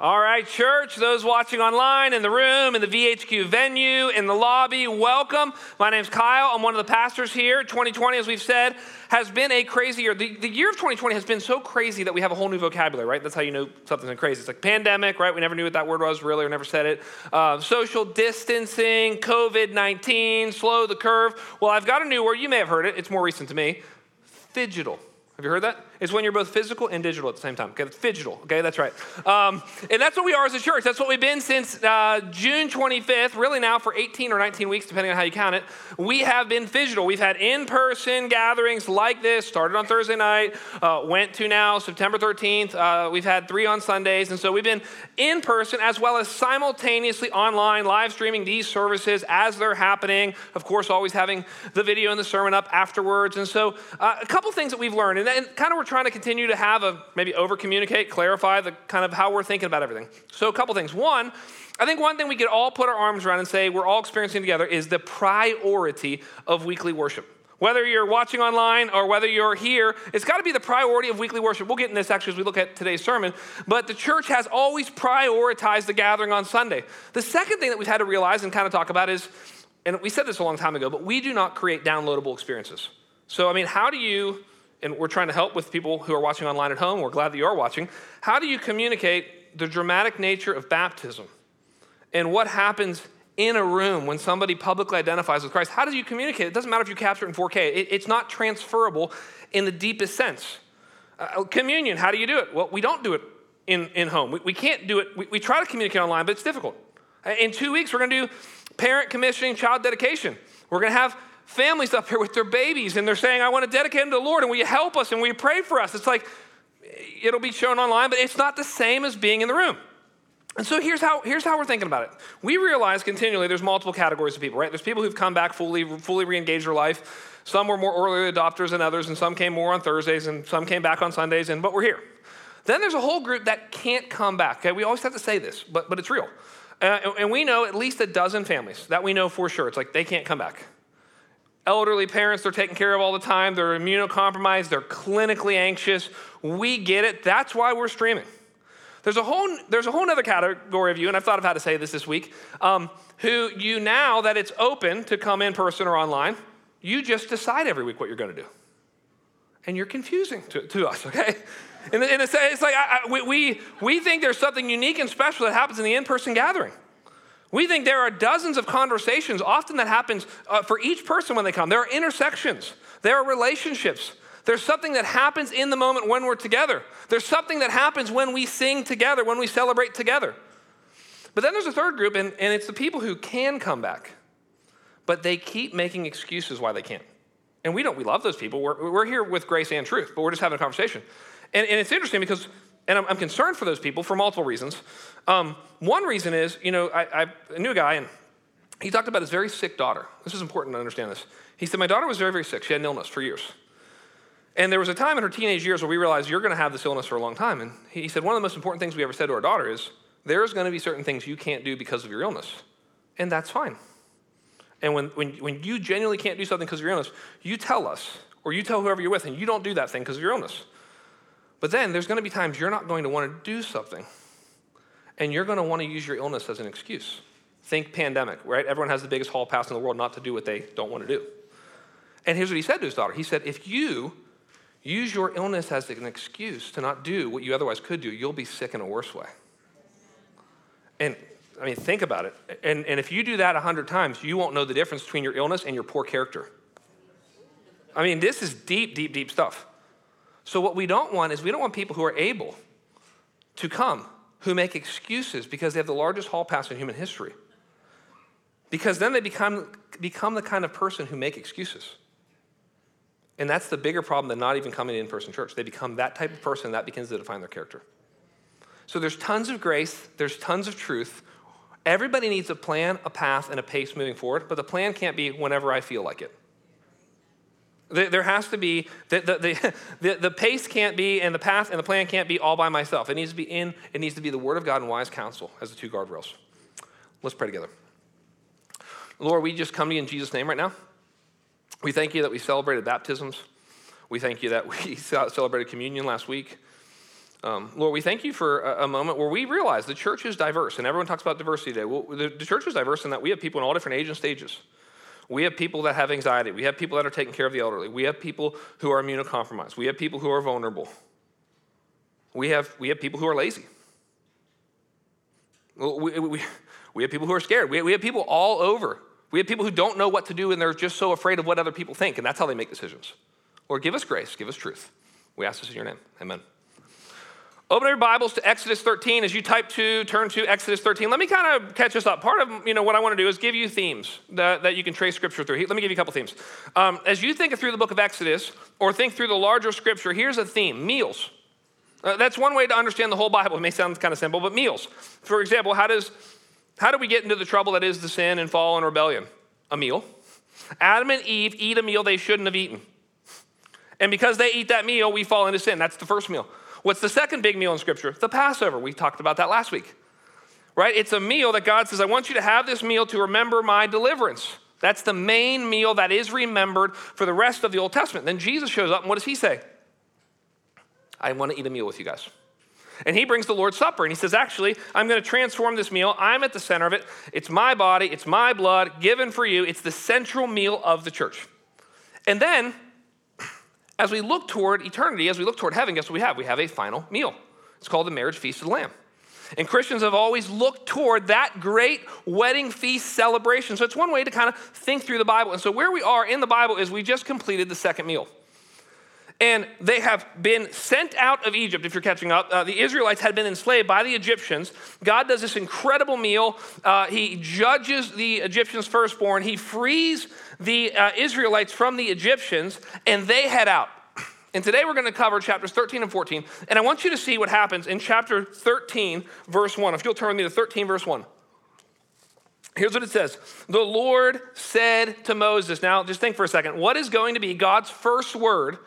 All right, church, those watching online, in the room, in the VHQ venue, in the lobby, welcome. My name's Kyle. I'm one of the pastors here. 2020, as we've said, has been a crazy year. The, the year of 2020 has been so crazy that we have a whole new vocabulary, right? That's how you know something's crazy. It's like pandemic, right? We never knew what that word was really, or never said it. Uh, social distancing, COVID 19, slow the curve. Well, I've got a new word. You may have heard it. It's more recent to me. Phygital. Have you heard that? It's when you're both physical and digital at the same time. Okay, phygital. Okay, that's right. Um, and that's what we are as a church. That's what we've been since uh, June 25th, really now for 18 or 19 weeks, depending on how you count it. We have been phygital. We've had in person gatherings like this, started on Thursday night, uh, went to now September 13th. Uh, we've had three on Sundays. And so we've been in person as well as simultaneously online, live streaming these services as they're happening. Of course, always having the video and the sermon up afterwards. And so uh, a couple things that we've learned, and, and kind of we're trying to continue to have a maybe over communicate, clarify the kind of how we're thinking about everything. So, a couple things. One, I think one thing we could all put our arms around and say we're all experiencing together is the priority of weekly worship. Whether you're watching online or whether you're here, it's got to be the priority of weekly worship. We'll get in this actually as we look at today's sermon, but the church has always prioritized the gathering on Sunday. The second thing that we've had to realize and kind of talk about is, and we said this a long time ago, but we do not create downloadable experiences. So, I mean, how do you and we're trying to help with people who are watching online at home. We're glad that you are watching. How do you communicate the dramatic nature of baptism and what happens in a room when somebody publicly identifies with Christ? How do you communicate? It doesn't matter if you capture it in 4K, it, it's not transferable in the deepest sense. Uh, communion, how do you do it? Well, we don't do it in, in home. We, we can't do it. We, we try to communicate online, but it's difficult. In two weeks, we're going to do parent commissioning child dedication. We're going to have families up here with their babies and they're saying, I want to dedicate them to the Lord and will you help us and will you pray for us? It's like, it'll be shown online, but it's not the same as being in the room. And so here's how, here's how we're thinking about it. We realize continually there's multiple categories of people, right? There's people who've come back fully, fully re-engaged their life. Some were more early adopters than others, and some came more on Thursdays, and some came back on Sundays, and but we're here. Then there's a whole group that can't come back. Okay, we always have to say this, but, but it's real. Uh, and we know at least a dozen families that we know for sure. It's like they can't come back elderly parents they're taken care of all the time, they're immunocompromised, they're clinically anxious. We get it. That's why we're streaming. There's a whole there's a whole other category of you, and I've thought of how to say this this week, um, who you now that it's open to come in person or online, you just decide every week what you're going to do, and you're confusing to, to us. Okay, and, it's, it's like I, I, we we think there's something unique and special that happens in the in-person gathering. We think there are dozens of conversations, often that happens uh, for each person when they come. There are intersections, there are relationships. There's something that happens in the moment when we're together. There's something that happens when we sing together, when we celebrate together. But then there's a third group, and, and it's the people who can come back, but they keep making excuses why they can't. And we don't, we love those people. We're, we're here with grace and truth, but we're just having a conversation. And, and it's interesting because and I'm, I'm, concerned for those people for multiple reasons. Um, one reason is, you know, I, knew a guy, and he talked about his very sick daughter. This is important to understand this. He said, My daughter was very, very sick. She had an illness for years. And there was a time in her teenage years where we realized you're going to have this illness for a long time. And he said, One of the most important things we ever said to our daughter is, There's going to be certain things you can't do because of your illness. And that's fine. And when, when, when you genuinely can't do something because of your illness, you tell us, or you tell whoever you're with, and you don't do that thing because of your illness. But then there's going to be times you're not going to want to do something, and you're going to want to use your illness as an excuse. Think pandemic, right? Everyone has the biggest hall pass in the world not to do what they don't want to do. And here's what he said to his daughter He said, If you use your illness as an excuse to not do what you otherwise could do, you'll be sick in a worse way. And I mean, think about it. And, and if you do that a hundred times, you won't know the difference between your illness and your poor character. I mean, this is deep, deep, deep stuff. So, what we don't want is we don't want people who are able to come who make excuses because they have the largest hall pass in human history. Because then they become, become the kind of person who make excuses. And that's the bigger problem than not even coming to in person church. They become that type of person, that begins to define their character. So there's tons of grace, there's tons of truth. Everybody needs a plan, a path, and a pace moving forward, but the plan can't be whenever I feel like it. There has to be, the, the, the, the, pace can't be, and the path and the plan can't be all by myself. It needs to be in, it needs to be the Word of God and wise counsel as the two guardrails. Let's pray together. Lord, we just come to you in Jesus' name right now. We thank you that we celebrated baptisms. We thank you that we celebrated communion last week. Um, Lord, we thank you for a, a, moment where we realize the church is diverse, and everyone talks about diversity today. Well, the, the church is diverse in that we have people in all different age and stages. We have people that have anxiety. We have people that are taking care of the elderly. We have people who are immunocompromised. We have people who are vulnerable. We have, we have people who are lazy. We, we, we have people who are scared. We, we have people all over. We have people who don't know what to do and they're just so afraid of what other people think, and that's how they make decisions. Lord, give us grace, give us truth. We ask this in your name. Amen. Open your Bibles to Exodus 13. As you type to, turn to Exodus 13. Let me kind of catch us up. Part of you know what I want to do is give you themes that, that you can trace Scripture through. Let me give you a couple themes. Um, as you think through the book of Exodus or think through the larger Scripture, here's a theme: meals. Uh, that's one way to understand the whole Bible. It may sound kind of simple, but meals. For example, how does how do we get into the trouble that is the sin and fall and rebellion? A meal. Adam and Eve eat a meal they shouldn't have eaten. And because they eat that meal, we fall into sin. That's the first meal. What's the second big meal in Scripture? The Passover. We talked about that last week. Right? It's a meal that God says, I want you to have this meal to remember my deliverance. That's the main meal that is remembered for the rest of the Old Testament. Then Jesus shows up, and what does he say? I want to eat a meal with you guys. And he brings the Lord's Supper and he says, Actually, I'm going to transform this meal. I'm at the center of it. It's my body, it's my blood given for you. It's the central meal of the church. And then as we look toward eternity, as we look toward heaven, guess what we have? We have a final meal. It's called the marriage feast of the Lamb. And Christians have always looked toward that great wedding feast celebration. So it's one way to kind of think through the Bible. And so where we are in the Bible is we just completed the second meal. And they have been sent out of Egypt, if you're catching up. Uh, the Israelites had been enslaved by the Egyptians. God does this incredible meal. Uh, he judges the Egyptians' firstborn. He frees the uh, Israelites from the Egyptians, and they head out. And today we're going to cover chapters 13 and 14. And I want you to see what happens in chapter 13, verse 1. If you'll turn with me to 13, verse 1. Here's what it says The Lord said to Moses, now just think for a second, what is going to be God's first word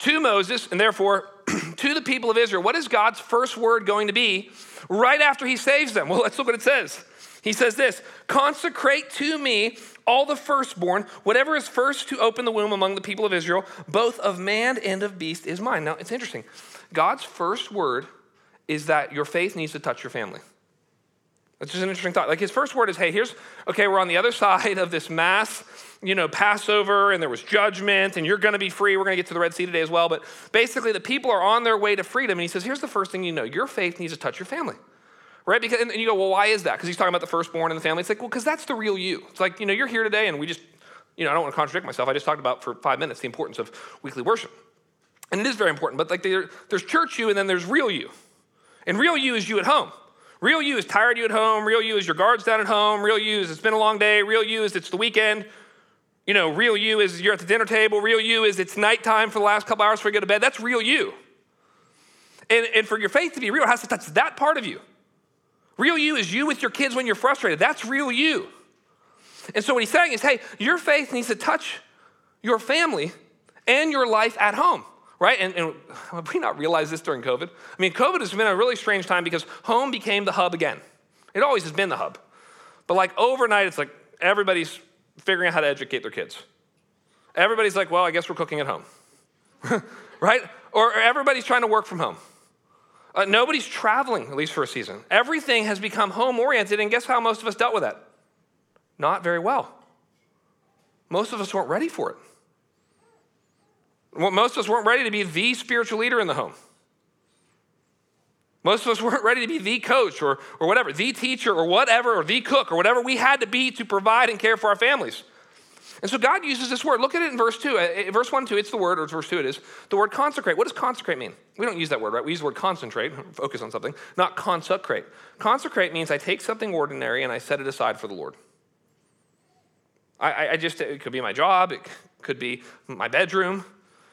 to Moses, and therefore to the people of Israel? What is God's first word going to be right after he saves them? Well, let's look what it says. He says this Consecrate to me all the firstborn, whatever is first to open the womb among the people of Israel, both of man and of beast is mine. Now, it's interesting. God's first word is that your faith needs to touch your family. That's just an interesting thought. Like his first word is, hey, here's, okay, we're on the other side of this mass, you know, Passover, and there was judgment, and you're going to be free. We're going to get to the Red Sea today as well. But basically, the people are on their way to freedom. And he says, here's the first thing you know your faith needs to touch your family right? Because, and you go, well, why is that? Because he's talking about the firstborn in the family. It's like, well, because that's the real you. It's like, you know, you're here today and we just, you know, I don't want to contradict myself. I just talked about for five minutes the importance of weekly worship. And it is very important, but like there, there's church you and then there's real you. And real you is you at home. Real you is tired you at home. Real you is your guards down at home. Real you is it's been a long day. Real you is it's the weekend. You know, real you is you're at the dinner table. Real you is it's nighttime for the last couple hours before you go to bed. That's real you. And, and for your faith to be real, it has to touch that part of you. Real you is you with your kids when you're frustrated. That's real you. And so what he's saying is, hey, your faith needs to touch your family and your life at home, right? And, and we not realize this during COVID? I mean, COVID has been a really strange time because home became the hub again. It always has been the hub. But like overnight, it's like everybody's figuring out how to educate their kids. Everybody's like, well, I guess we're cooking at home, right? Or everybody's trying to work from home. Uh, nobody's traveling, at least for a season. Everything has become home oriented, and guess how most of us dealt with that? Not very well. Most of us weren't ready for it. Most of us weren't ready to be the spiritual leader in the home. Most of us weren't ready to be the coach or, or whatever, the teacher or whatever, or the cook or whatever we had to be to provide and care for our families. And so God uses this word. Look at it in verse 2. Uh, verse 1 2, it's the word, or verse 2 it is. The word consecrate. What does consecrate mean? We don't use that word, right? We use the word concentrate, focus on something, not consecrate. Consecrate means I take something ordinary and I set it aside for the Lord. I, I just, it could be my job, it could be my bedroom.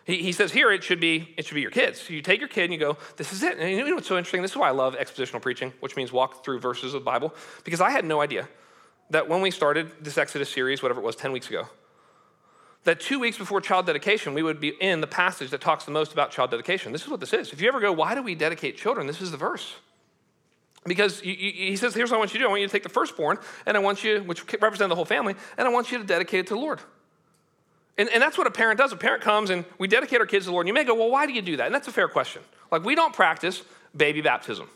He, he says here it should be it should be your kids. So you take your kid and you go, this is it. And you know what's so interesting? This is why I love expositional preaching, which means walk through verses of the Bible, because I had no idea that when we started this Exodus series, whatever it was, 10 weeks ago, that two weeks before child dedication, we would be in the passage that talks the most about child dedication. This is what this is. If you ever go, why do we dedicate children? This is the verse. Because he says, here's what I want you to do. I want you to take the firstborn, and I want you, which represent the whole family, and I want you to dedicate it to the Lord. And, and that's what a parent does. A parent comes and we dedicate our kids to the Lord. And you may go, well, why do you do that? And that's a fair question. Like, we don't practice baby baptism,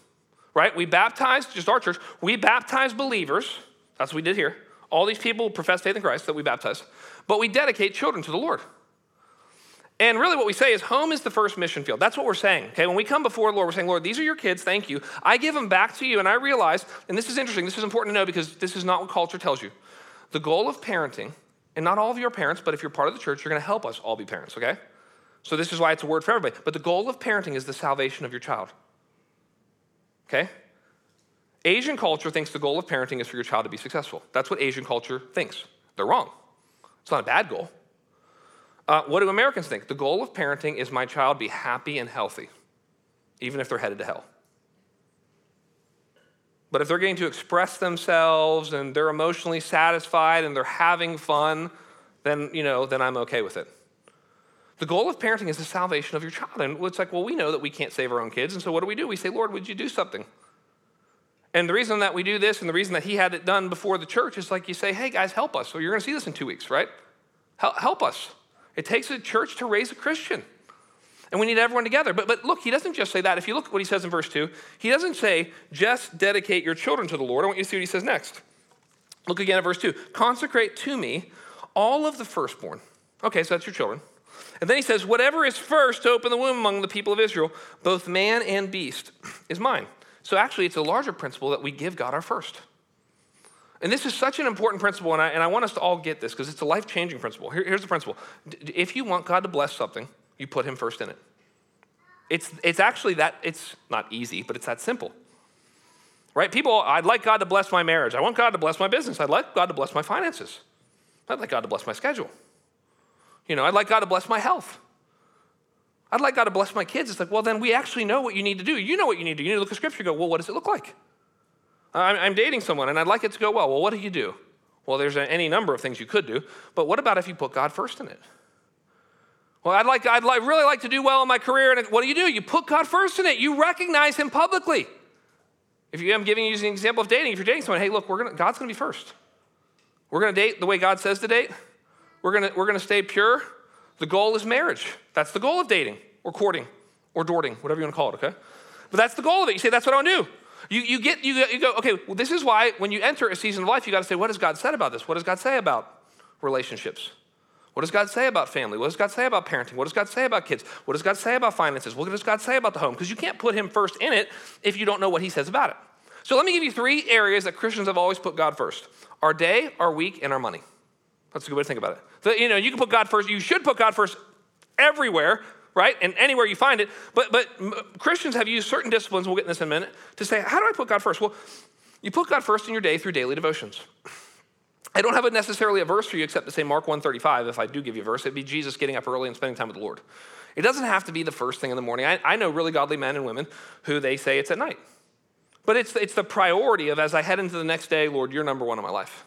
right? We baptize, just our church, we baptize believers. That's what we did here. All these people profess faith in Christ that we baptize. But we dedicate children to the Lord. And really, what we say is home is the first mission field. That's what we're saying. Okay, when we come before the Lord, we're saying, Lord, these are your kids. Thank you. I give them back to you. And I realize, and this is interesting, this is important to know because this is not what culture tells you. The goal of parenting, and not all of you are parents, but if you're part of the church, you're going to help us all be parents, okay? So this is why it's a word for everybody. But the goal of parenting is the salvation of your child. Okay? Asian culture thinks the goal of parenting is for your child to be successful. That's what Asian culture thinks. They're wrong. It's not a bad goal. Uh, what do Americans think? The goal of parenting is my child be happy and healthy, even if they're headed to hell. But if they're getting to express themselves and they're emotionally satisfied and they're having fun, then, you know, then I'm okay with it. The goal of parenting is the salvation of your child. And it's like, well, we know that we can't save our own kids. And so what do we do? We say, Lord, would you do something? And the reason that we do this and the reason that he had it done before the church is like you say, hey, guys, help us. So you're going to see this in two weeks, right? Help us. It takes a church to raise a Christian. And we need everyone together. But, but look, he doesn't just say that. If you look at what he says in verse 2, he doesn't say, just dedicate your children to the Lord. I want you to see what he says next. Look again at verse 2. Consecrate to me all of the firstborn. Okay, so that's your children. And then he says, whatever is first to open the womb among the people of Israel, both man and beast, is mine. So actually, it's a larger principle that we give God our first. And this is such an important principle, and I, and I want us to all get this because it's a life changing principle. Here, here's the principle if you want God to bless something, you put Him first in it. It's, it's actually that, it's not easy, but it's that simple. Right? People, I'd like God to bless my marriage. I want God to bless my business. I'd like God to bless my finances. I'd like God to bless my schedule. You know, I'd like God to bless my health. I'd like God to bless my kids. It's like, well, then we actually know what you need to do. You know what you need to do. You need to look at Scripture go, well, what does it look like? I'm dating someone and I'd like it to go well. Well, what do you do? Well, there's any number of things you could do, but what about if you put God first in it? Well, I'd like, I'd like, really like to do well in my career, and what do you do? You put God first in it. You recognize Him publicly. If you, I'm giving you an example of dating. If you're dating someone, hey, look, we're gonna, God's going to be first. We're going to date the way God says to date. We're going we're gonna stay pure. The goal is marriage. That's the goal of dating or courting or dorting, whatever you want to call it, okay? But that's the goal of it. You say, that's what I want to do. You, you get, you, you go, okay, well, this is why when you enter a season of life, you got to say, what has God said about this? What does God say about relationships? What does God say about family? What does God say about parenting? What does God say about kids? What does God say about finances? What does God say about the home? Because you can't put Him first in it if you don't know what He says about it. So let me give you three areas that Christians have always put God first our day, our week, and our money. That's a good way to think about it. So, you know, you can put God first. You should put God first everywhere, right? And anywhere you find it. But, but Christians have used certain disciplines, we'll get in this in a minute, to say, how do I put God first? Well, you put God first in your day through daily devotions. I don't have a necessarily a verse for you except to say Mark 135. If I do give you a verse, it'd be Jesus getting up early and spending time with the Lord. It doesn't have to be the first thing in the morning. I, I know really godly men and women who they say it's at night. But it's, it's the priority of as I head into the next day, Lord, you're number one in my life.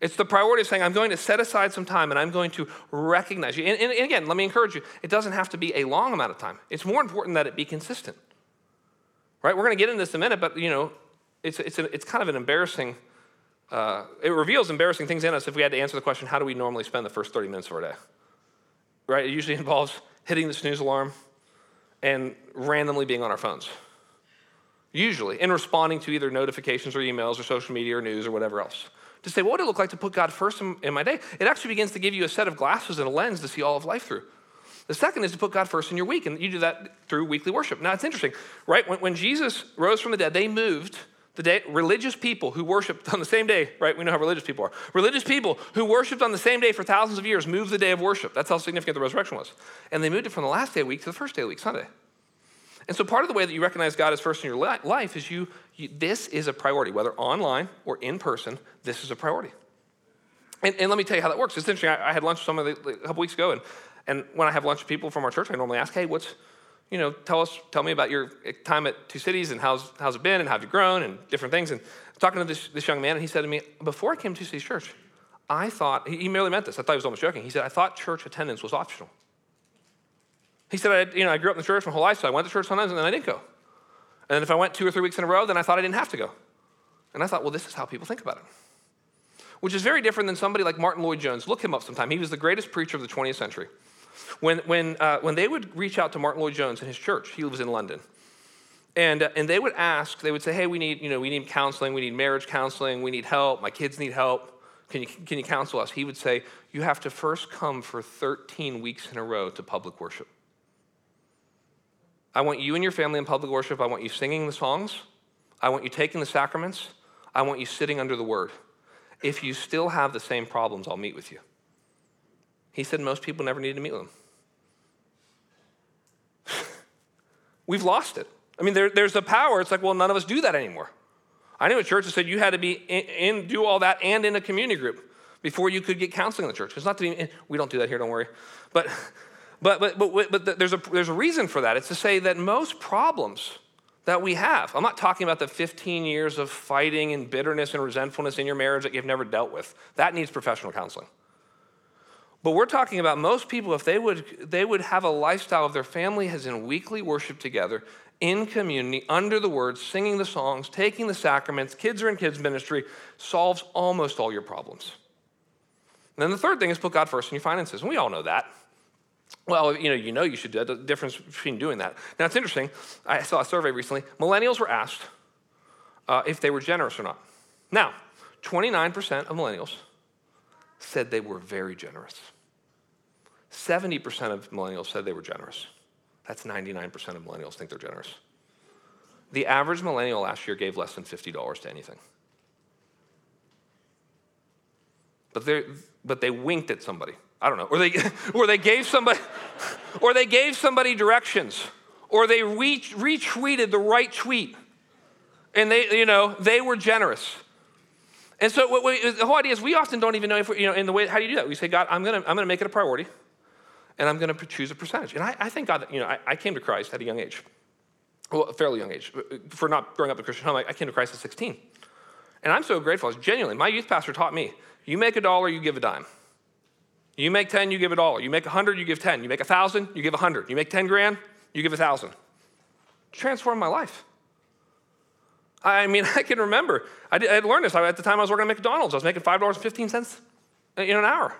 It's the priority of saying, I'm going to set aside some time and I'm going to recognize you. And, and, again, let me encourage you, it doesn't have to be a long amount of time. It's more important that it be consistent. Right? We're going to get into this in a minute, but you know, it's, it's, a, it's kind of an embarrassing, uh, it reveals embarrassing things in us if we had to answer the question, how do we normally spend the first 30 minutes of our day? Right? It usually involves hitting the snooze alarm and randomly being on our phones. Usually, in responding to either notifications or emails or social media or news or whatever else to say, what would it look like to put God first in, in my day? It actually begins to give you a set of glasses and a lens to see all of life through. The second is to put God first in your week, and you do that through weekly worship. Now, it's interesting, right? When, when Jesus rose from the dead, they moved the day, religious people who worshiped on the same day, right? We know how religious people are. Religious people who worshiped on the same day for thousands of years moved the day of worship. That's how significant the resurrection was. And they moved it from the last day of the week to the first day of the week, Sunday. And so part of the way that you recognize God as first in your life is you, you this is a priority, whether online or in person, this is a priority. And, and let me tell you how that works. It's interesting. I, I had lunch with someone a couple weeks ago, and, and when I have lunch with people from our church, I normally ask, hey, what's, you know, tell us, tell me about your eh, time at Two Cities and how's, how's it been and how have you grown and different things. And talking to this, this young man, and he said to me, before I came to Two Cities Church, I thought, he merely meant this, I thought he was almost joking. He said, I thought church attendance was optional. He said, I, you know, I grew up in the church my whole life, so I went to church sometimes and then I didn't go. And then if I went two or three weeks in a row, then I thought I didn't have to go. And I thought, well, this is how people think about it. which is very different than somebody like Martyn Lloyd-Jones. Look him up sometime. He was the greatest preacher of the 20th century. When, when, uh, when they would reach out to Martyn Lloyd-Jones in his church, he lives in London, and, uh, and they would ask, they would say, hey, we need, you know, we need counseling, we need marriage counseling, we need help, my kids need help. Can you, can you counsel us? He would say, you have to first come for 13 weeks in a row to public worship. I want you and your family in public worship. I want you singing the songs. I want you taking the sacraments. I want you sitting under the word. If you still have the same problems, I'll meet with you. He said most people never need to meet with him. We've lost it. I mean, there, there's a power. It's like, well, none of us do that anymore. I knew a church that said you had to be in, in, do all that and in a community group before you could get counseling in the church. It's not that eh, we don't do that here, don't worry. But, but, but, but, but there's, a, there's a reason for that. It's to say that most problems that we have, I'm not talking about the 15 years of fighting and bitterness and resentfulness in your marriage that you've never dealt with. That needs professional counseling. But we're talking about most people, if they would, they would have a lifestyle of their family has in weekly worship together, in community, under the word, singing the songs, taking the sacraments, kids are in kids' ministry, solves almost all your problems. And then the third thing is put God first in your finances. And we all know that. Well, you know, you know you should do that. The difference between doing that. Now, it's interesting. I saw a survey recently. Millennials were asked uh, if they were generous or not. Now, 29% of millennials said they were very generous. 70% of millennials said they were generous. That's 99% of millennials think they're generous. The average millennial last year gave less than $50 to anything. But, but they winked at somebody. I don't know. Or they, or they gave somebody, or they gave somebody directions, or they re- retweeted the right tweet. And they, you know, they were generous. And so we, the whole idea is we often don't even know if, you know, in the way, how do you do that? We say, God, I'm going to I'm gonna make it a priority and I'm going to choose a percentage. And I, I thank God that, you know, I, I, came to Christ at a young age, well, a fairly young age. For not growing up in a Christian home, I, I came to Christ at 16. And I'm so grateful. Genuinely, my youth pastor taught me you make a dollar, you give a dime. You make 10, you give a dollar. You make 100, you give 10. You make 1,000, you give 100. You make 10 grand, you give 1,000. Transformed my life. I mean, I can remember, I, I had learned this. At the time I was working at McDonald's, I was making $5.15 uh, in an hour.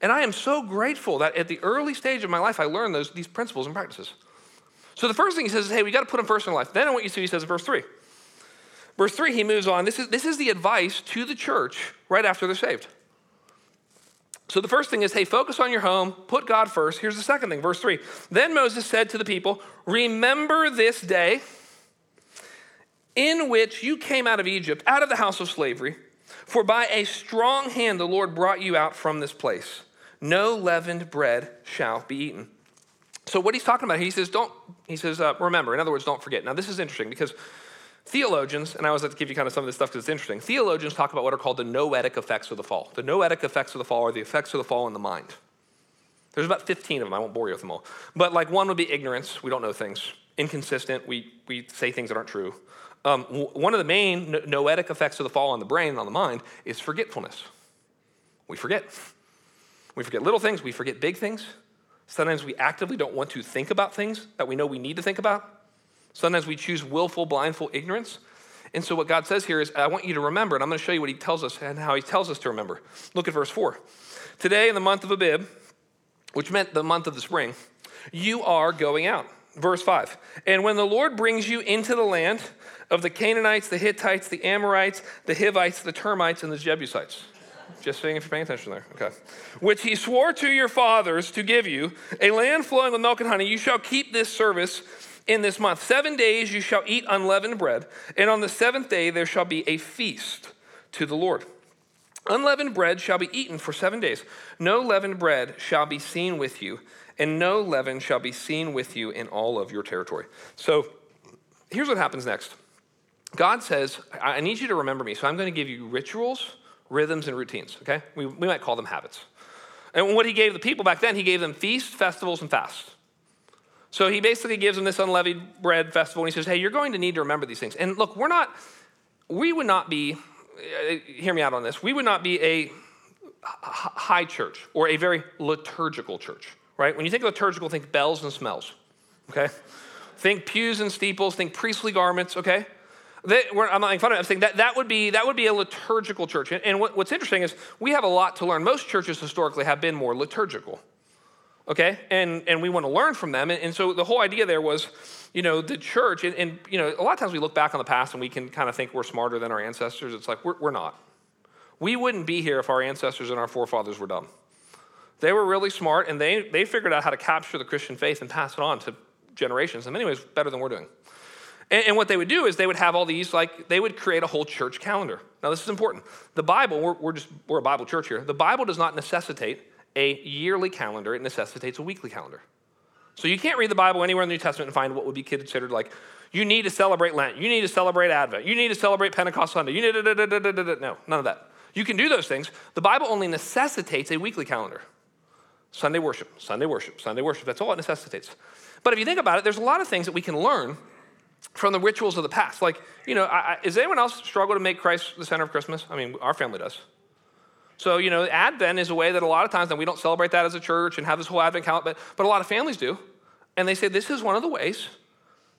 And I am so grateful that at the early stage of my life, I learned those, these principles and practices. So the first thing he says is, hey, we got to put them first in life. Then what you see, he says in verse 3. Verse 3, he moves on. This is, this is the advice to the church right after they're saved. So the first thing is, hey, focus on your home, put God first. Here's the second thing, verse 3. Then Moses said to the people, Remember this day in which you came out of Egypt, out of the house of slavery, for by a strong hand the Lord brought you out from this place no leavened bread shall be eaten. So what he's talking about, he says, don't, he says, uh, remember, in other words, don't forget. Now this is interesting because theologians, and I always like to give you kind of some of this stuff because it's interesting, theologians talk about what are called the noetic effects of the fall. The noetic effects of the fall are the effects of the fall in the mind. There's about 15 of them. I won't bore you with them all. But like one would be ignorance. We don't know things. Inconsistent. We, we say things that aren't true. Um, one of the main noetic effects of the fall on the brain and on the mind is forgetfulness. We forget. We forget little things, we forget big things. Sometimes we actively don't want to think about things that we know we need to think about. Sometimes we choose willful, blindful ignorance. And so, what God says here is, I want you to remember, and I'm going to show you what He tells us and how He tells us to remember. Look at verse 4. Today, in the month of Abib, which meant the month of the spring, you are going out. Verse 5. And when the Lord brings you into the land of the Canaanites, the Hittites, the Amorites, the Hivites, the Termites, and the Jebusites. Just saying if you're paying attention there. Okay. Which he swore to your fathers to give you, a land flowing with milk and honey. You shall keep this service in this month. Seven days you shall eat unleavened bread, and on the seventh day there shall be a feast to the Lord. Unleavened bread shall be eaten for seven days. No leavened bread shall be seen with you, and no leaven shall be seen with you in all of your territory. So here's what happens next God says, I need you to remember me, so I'm going to give you rituals rhythms and routines, okay? We, we might call them habits. And what he gave the people back then, he gave them feasts, festivals, and fasts. So he basically gives them this unleavened bread festival, and he says, hey, you're going to need to remember these things. And look, we're not, we would not be, uh, hear me out on this, we would not be a high church or a very liturgical church, right? When you think liturgical, think bells and smells, okay? think pews and steeples, think priestly garments, okay? They, I'm not making fun of it. I'm saying that, that, would be, that would be a liturgical church. And, and what, what's interesting is we have a lot to learn. Most churches historically have been more liturgical, okay? And, and we want to learn from them. And, and so the whole idea there was, you know, the church, and, and, you know, a lot of times we look back on the past and we can kind of think we're smarter than our ancestors. It's like, we're, we're not. We wouldn't be here if our ancestors and our forefathers were dumb. They were really smart and they, they figured out how to capture the Christian faith and pass it on to generations in many ways better than we're doing. And, what they would do is they would have all these, like, they would create a whole church calendar. Now, this is important. The Bible, we're, we're just, we're a Bible church here. The Bible does not necessitate a yearly calendar, it necessitates a weekly calendar. So you can't read the Bible anywhere in the New Testament and find what would be considered like, you need to celebrate Lent, you need to celebrate Advent, you need to celebrate Pentecost Sunday, you need to, no, none of that. You can do those things. The Bible only necessitates a weekly calendar. Sunday worship, Sunday worship, Sunday worship. That's all it necessitates. But if you think about it, there's a lot of things that we can learn from the rituals of the past. Like, you know, I, I, does anyone else struggle to make Christ the center of Christmas? I mean, our family does. So, you know, Advent is a way that a lot of times, and we don't celebrate that as a church and have this whole Advent calendar, but, but a lot of families do. And they say, this is one of the ways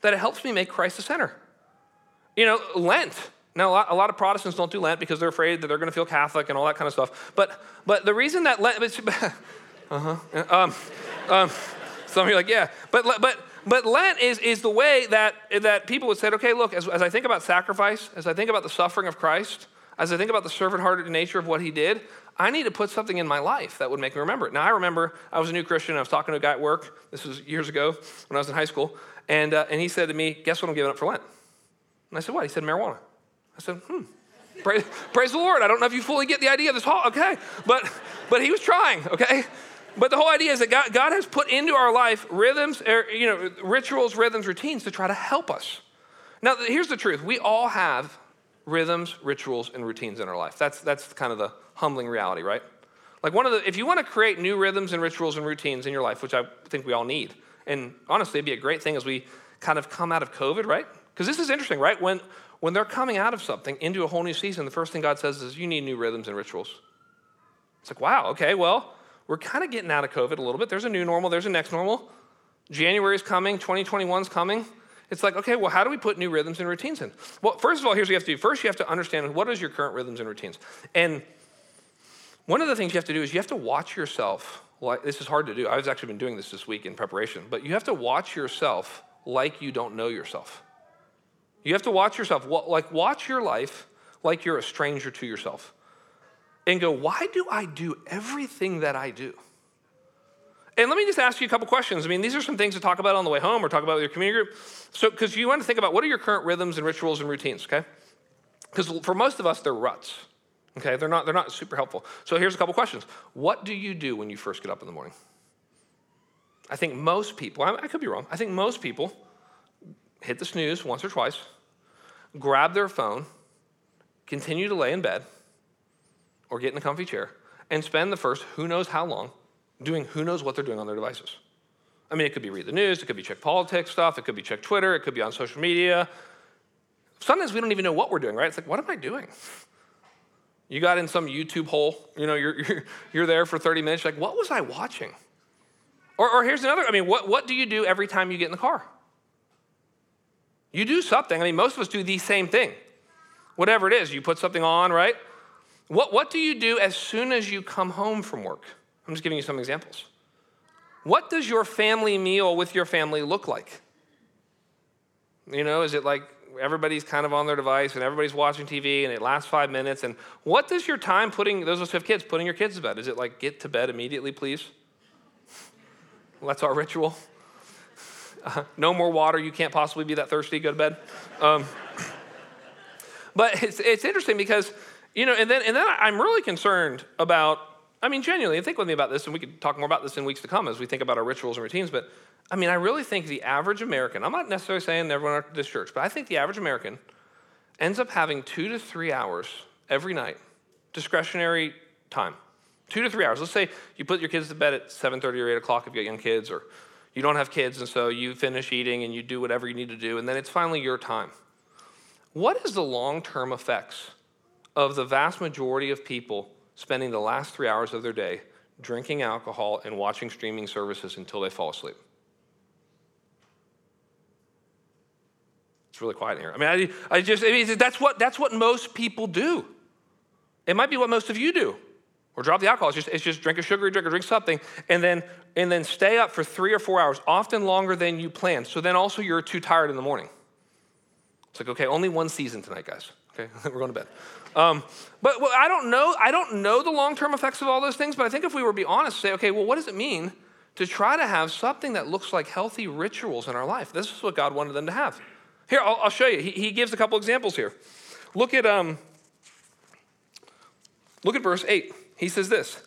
that it helps me make Christ the center. You know, Lent. Now, a lot, a lot of Protestants don't do Lent because they're afraid that they're going to feel Catholic and all that kind of stuff. But, but the reason that Lent, uh-huh, um, um, some of you are like, yeah, but, but but Lent is, is the way that, that people would say, okay, look, as, as I think about sacrifice, as I think about the suffering of Christ, as I think about the servant hearted nature of what he did, I need to put something in my life that would make me remember it. Now, I remember I was a new Christian. I was talking to a guy at work. This was years ago when I was in high school. And, uh, and he said to me, Guess what I'm giving up for Lent? And I said, What? He said, Marijuana. I said, Hmm. Praise, praise the Lord. I don't know if you fully get the idea of this whole, okay. But, but he was trying, okay. But the whole idea is that God, God has put into our life rhythms, er, you know, rituals, rhythms, routines to try to help us. Now, here's the truth we all have rhythms, rituals, and routines in our life. That's, that's kind of the humbling reality, right? Like, one of the, if you want to create new rhythms and rituals and routines in your life, which I think we all need, and honestly, it'd be a great thing as we kind of come out of COVID, right? Because this is interesting, right? When, when they're coming out of something into a whole new season, the first thing God says is, you need new rhythms and rituals. It's like, wow, okay, well, we're kind of getting out of COVID a little bit. There's a new normal, there's a next normal. January is coming, 2021 is coming. It's like, okay, well, how do we put new rhythms and routines in? Well, first of all, here's what you have to do. First, you have to understand what is your current rhythms and routines. And one of the things you have to do is you have to watch yourself. Like, this is hard to do. I've actually been doing this this week in preparation, but you have to watch yourself like you don't know yourself. You have to watch yourself, like, watch your life like you're a stranger to yourself and go, why do I do everything that I do? And let me just ask you a couple questions. I mean, these are some things to talk about on the way home or talk about with your community group. So, because you want to think about what are your current rhythms and rituals and routines, okay? Because for most of us, they're ruts, okay? They're not, they're not super helpful. So, here's a couple questions. What do you do when you first get up in the morning? I think most people, I, I could be wrong, I think most people hit the snooze once or twice, grab their phone, continue to lay in bed, or get in a comfy chair and spend the first who knows how long doing who knows what they're doing on their devices. I mean, it could be read the news, it could be check politics stuff, it could be check Twitter, it could be on social media. Sometimes we don't even know what we're doing, right? It's like, what am I doing? You got in some YouTube hole, you know, you're, you're, you're there for 30 minutes, like, what was I watching? Or, or here's another, I mean, what, what do you do every time you get in the car? You do something. I mean, most of us do the same thing. Whatever it is, you put something on, right? What, what do you do as soon as you come home from work? I'm just giving you some examples. What does your family meal with your family look like? You know, is it like everybody's kind of on their device and everybody's watching TV and it lasts five minutes? And what does your time putting, those of us who have kids, putting your kids to bed? Is it like get to bed immediately, please? Well, that's our ritual. Uh, no more water. You can't possibly be that thirsty. Go to bed. Um, but it's, it's interesting because you know, and then, and then I'm really concerned about, I mean, genuinely, think with me about this, and we could talk more about this in weeks to come as we think about our rituals and routines, but I mean, I really think the average American, I'm not necessarily saying everyone at this church, but I think the average American ends up having two to three hours every night, discretionary time. Two to three hours. Let's say you put your kids to bed at 7.30 or 8 o'clock if you got young kids, or you don't have kids, and so you finish eating and you do whatever you need to do, and then it's finally your time. What is the long-term effects of the vast majority of people spending the last three hours of their day drinking alcohol and watching streaming services until they fall asleep. It's really quiet in here. I mean, I, I just, I mean, that's, what, that's what most people do. It might be what most of you do. Or drop the alcohol. It's just, it's just drink a sugary drink or drink something, and then, and then stay up for three or four hours, often longer than you planned. So then also you're too tired in the morning. It's like, okay, only one season tonight, guys. Okay, we're going to bed. Um, but well, I don't know. I don't know the long-term effects of all those things. But I think if we were to be honest, say, okay, well, what does it mean to try to have something that looks like healthy rituals in our life? This is what God wanted them to have. Here, I'll, I'll show you. He, he, gives a couple examples here. Look at um, look at verse eight. He says this.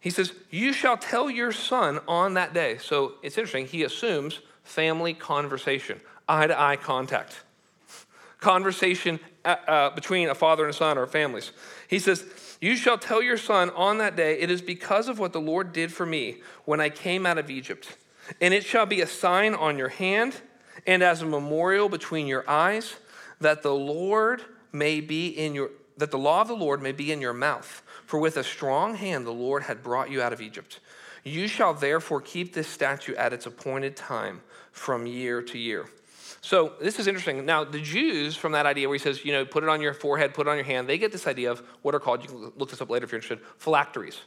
He says, "You shall tell your son on that day." So it's interesting. He assumes family conversation, eye to eye contact conversation uh, uh, between a father and a son or families. He says, You shall tell your son on that day, it is because of what the Lord did for me when I came out of Egypt. And it shall be a sign on your hand and as a memorial between your eyes that the Lord may be in your that the law of the Lord may be in your mouth. For with a strong hand the Lord had brought you out of Egypt. You shall therefore keep this statute at its appointed time from year to year. So this is interesting. Now, the Jews, from that idea where he says, you know, put it on your forehead, put it on your hand, they get this idea of what are called, you can look this up later if you're interested, phylacteries.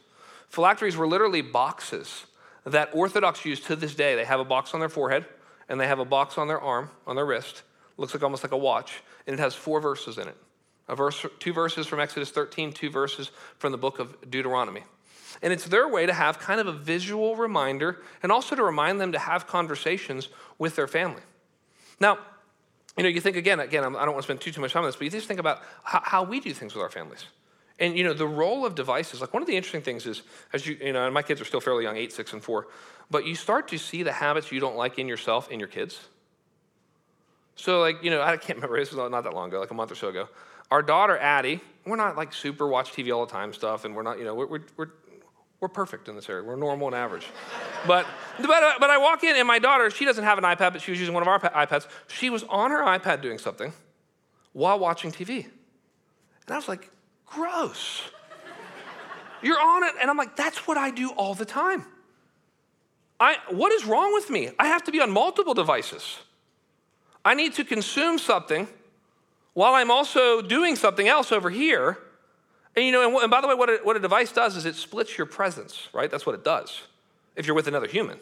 Phylacteries were literally boxes that Orthodox use to this day. They have a box on their forehead and they have a box on their arm, on their wrist. Looks like almost like a watch, and it has four verses in it. A verse, two verses from Exodus 13, two verses from the book of Deuteronomy. And it's their way to have kind of a visual reminder and also to remind them to have conversations with their family. Now, you know, you think again, again, I don't want to spend too, too much time on this, but you just think about how, we do things with our families. And, you know, the role of devices, like one of the interesting things is, as you, you know, and my kids are still fairly young, eight, six, and four, but you start to see the habits you don't like in yourself in your kids. So, like, you know, I can't remember, this was not that long ago, like a month or so ago. Our daughter, Addie, we're not like super watch TV all the time stuff, and we're not, you know, we're, we're, we're perfect in this area. We're normal and average. but, but, uh, but I walk in, and my daughter, she doesn't have an iPad, but she was using one of our iPads. She was on her iPad doing something while watching TV. And I was like, gross. You're on it. And I'm like, that's what I do all the time. I, what is wrong with me? I have to be on multiple devices. I need to consume something while I'm also doing something else over here and you know, and, and by the way, what a, what a device does is it splits your presence, right? That's what it does if you're with another human.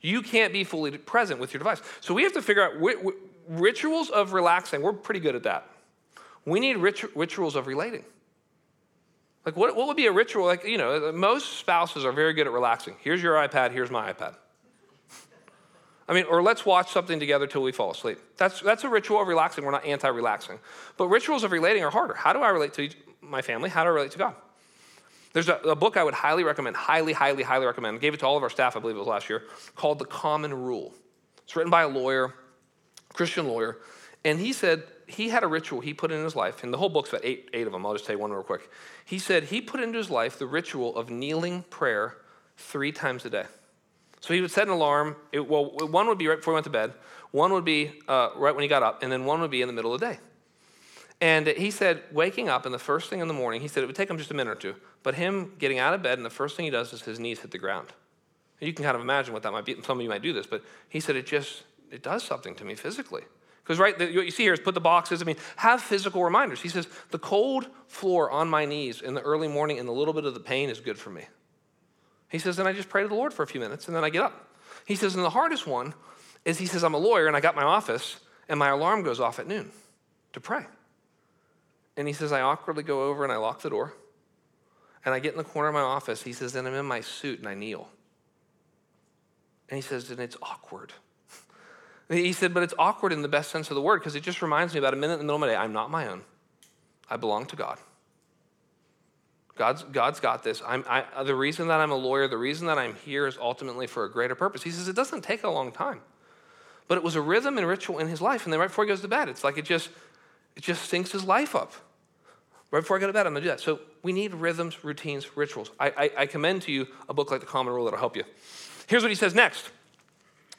You can't be fully present with your device. So we have to figure out rituals of relaxing. We're pretty good at that. We need rit- rituals of relating. Like, what, what would be a ritual? Like, you know, uh, most spouses are very good at relaxing. Here's your iPad, here's my iPad. I mean, or let's watch something together till we fall asleep. That's, that's a ritual of relaxing. We're not anti relaxing. But rituals of relating are harder. How do I relate to my family? How do I relate to God? There's a, a, book I would highly recommend, highly, highly, highly recommend. I gave it to all of our staff, I believe it was last year, called The Common Rule. It's written by a lawyer, Christian lawyer, and he said he had a ritual he put in his life, and the whole book's about eight, eight of them. I'll just tell you one real quick. He said he put into his life the ritual of kneeling prayer three times a day. So he would set an alarm. It, well, one would be right before he went to bed, one would be uh, right when he got up, and then one would be in the middle of the day. And he said, waking up and the first thing in the morning, he said it would take him just a minute or two, but him getting out of bed and the first thing he does is his knees hit the ground. You can kind of imagine what that might be. And some of you might do this, but he said it just, it does something to me physically. Because, right, the, what you see here is put the boxes, I mean, have physical reminders. He says, the cold floor on my knees in the early morning and a little bit of the pain is good for me. He says, and I just pray to the Lord for a few minutes and then I get up. He says, and the hardest one is he says, I'm a lawyer and I got my office and my alarm goes off at noon to pray. And he says, I awkwardly go over and I lock the door. And I get in the corner of my office. He says, and I'm in my suit and I kneel. And he says, and it's awkward. he said, but it's awkward in the best sense of the word because it just reminds me about a minute in the middle of my day. I'm not my own. I belong to God. God's, God's got this. I, the reason that I'm a lawyer, the reason that I'm here is ultimately for a greater purpose. He says it doesn't take a long time, but it was a rhythm and ritual in his life. And then right before he goes to bed, it's like it just, it just syncs his life up. Right before I go to bed, I'm going to do that. So we need rhythms, routines, rituals. I, I, I commend to you a book like The Common Rule that'll help you. Here's what he says next.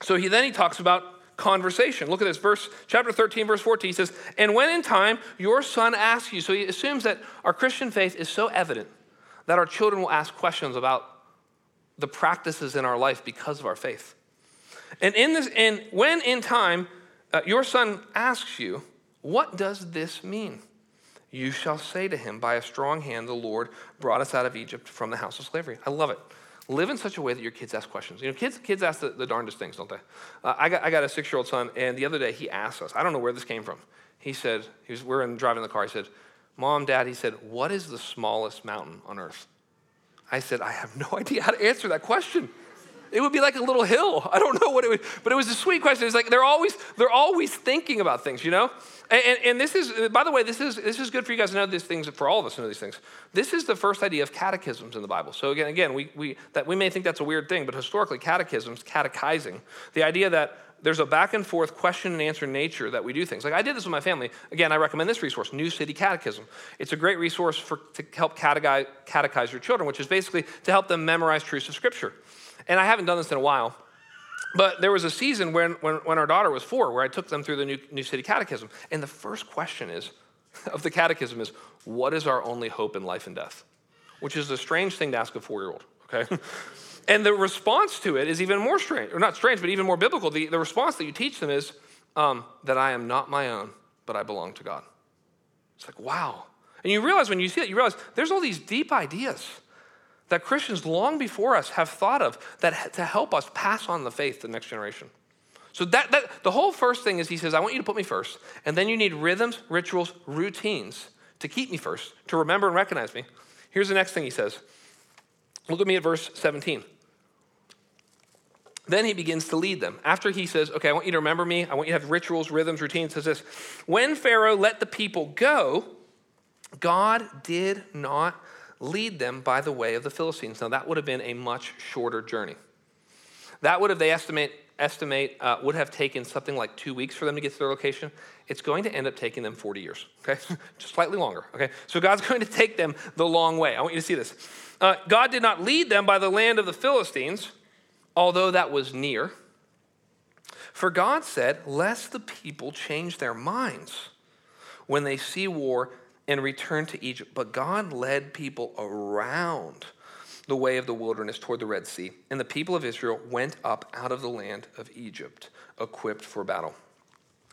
So he then he talks about conversation. Look at this verse, chapter 13, verse 14. He says, And when in time your son asks you, so he assumes that our Christian faith is so evident that our children will ask questions about the practices in our life because of our faith. And in this, and when in time uh, Your son asks you, What does this mean? You shall say to him, By a strong hand, the Lord brought us out of Egypt from the house of slavery. I love it. Live in such a way that your kids ask questions. You know, kids, kids ask the, the darndest things, don't they? Uh, I, got, I got a six year old son, and the other day he asked us, I don't know where this came from. He said, he was, we're in, driving the car. He said, Mom, Dad, he said, What is the smallest mountain on earth? I said, I have no idea how to answer that question. It would be like a little hill. I don't know what it would, but it was a sweet question. It's like they're always they're always thinking about things, you know. And, and, and, this is, by the way, this is this is good for you guys to know these things. For all of us to know these things. This is the first idea of catechisms in the Bible. So again, again, we we that we may think that's a weird thing, but historically, catechisms, catechizing, the idea that there's a back and forth question and answer nature that we do things. Like I did this with my family. Again, I recommend this resource, New City Catechism. It's a great resource for, to help catechize, catechize your children, which is basically to help them memorize truths of Scripture. And I haven't done this in a while. But there was a season when, when, when our daughter was four where I took them through the New, New City Catechism. And the first question is, of the catechism is, what is our only hope in life and death? Which is a strange thing to ask a four year old, okay? and the response to it is even more strange, or not strange, but even more biblical. The, the response that you teach them is um, that I am not my own, but I belong to God. It's like, wow. And you realize when you see that, you realize there's all these deep ideas that Christians long before us have thought of that to help us pass on the faith to the next generation. So that, that the whole first thing is he says, I want you to put me first. And then you need rhythms, rituals, routines to keep me first, to remember and recognize me. Here's the next thing he says. Look at me at verse 17. Then he begins to lead them. After he says, Okay, I want you to remember me, I want you to have rituals, rhythms, routines, says this When Pharaoh let the people go, God did not lead them by the way of the Philistines. Now, that would have been a much shorter journey. That would have, they estimate, estimate uh, would have taken something like two weeks for them to get to their location. It's going to end up taking them 40 years, okay? Just slightly longer, okay? So God's going to take them the long way. I want you to see this. Uh, God did not lead them by the land of the Philistines, although that was near. For God said, Lest the people change their minds when they see war and returned to Egypt. But God led people around the way of the wilderness toward the Red Sea. And the people of Israel went up out of the land of Egypt, equipped for battle.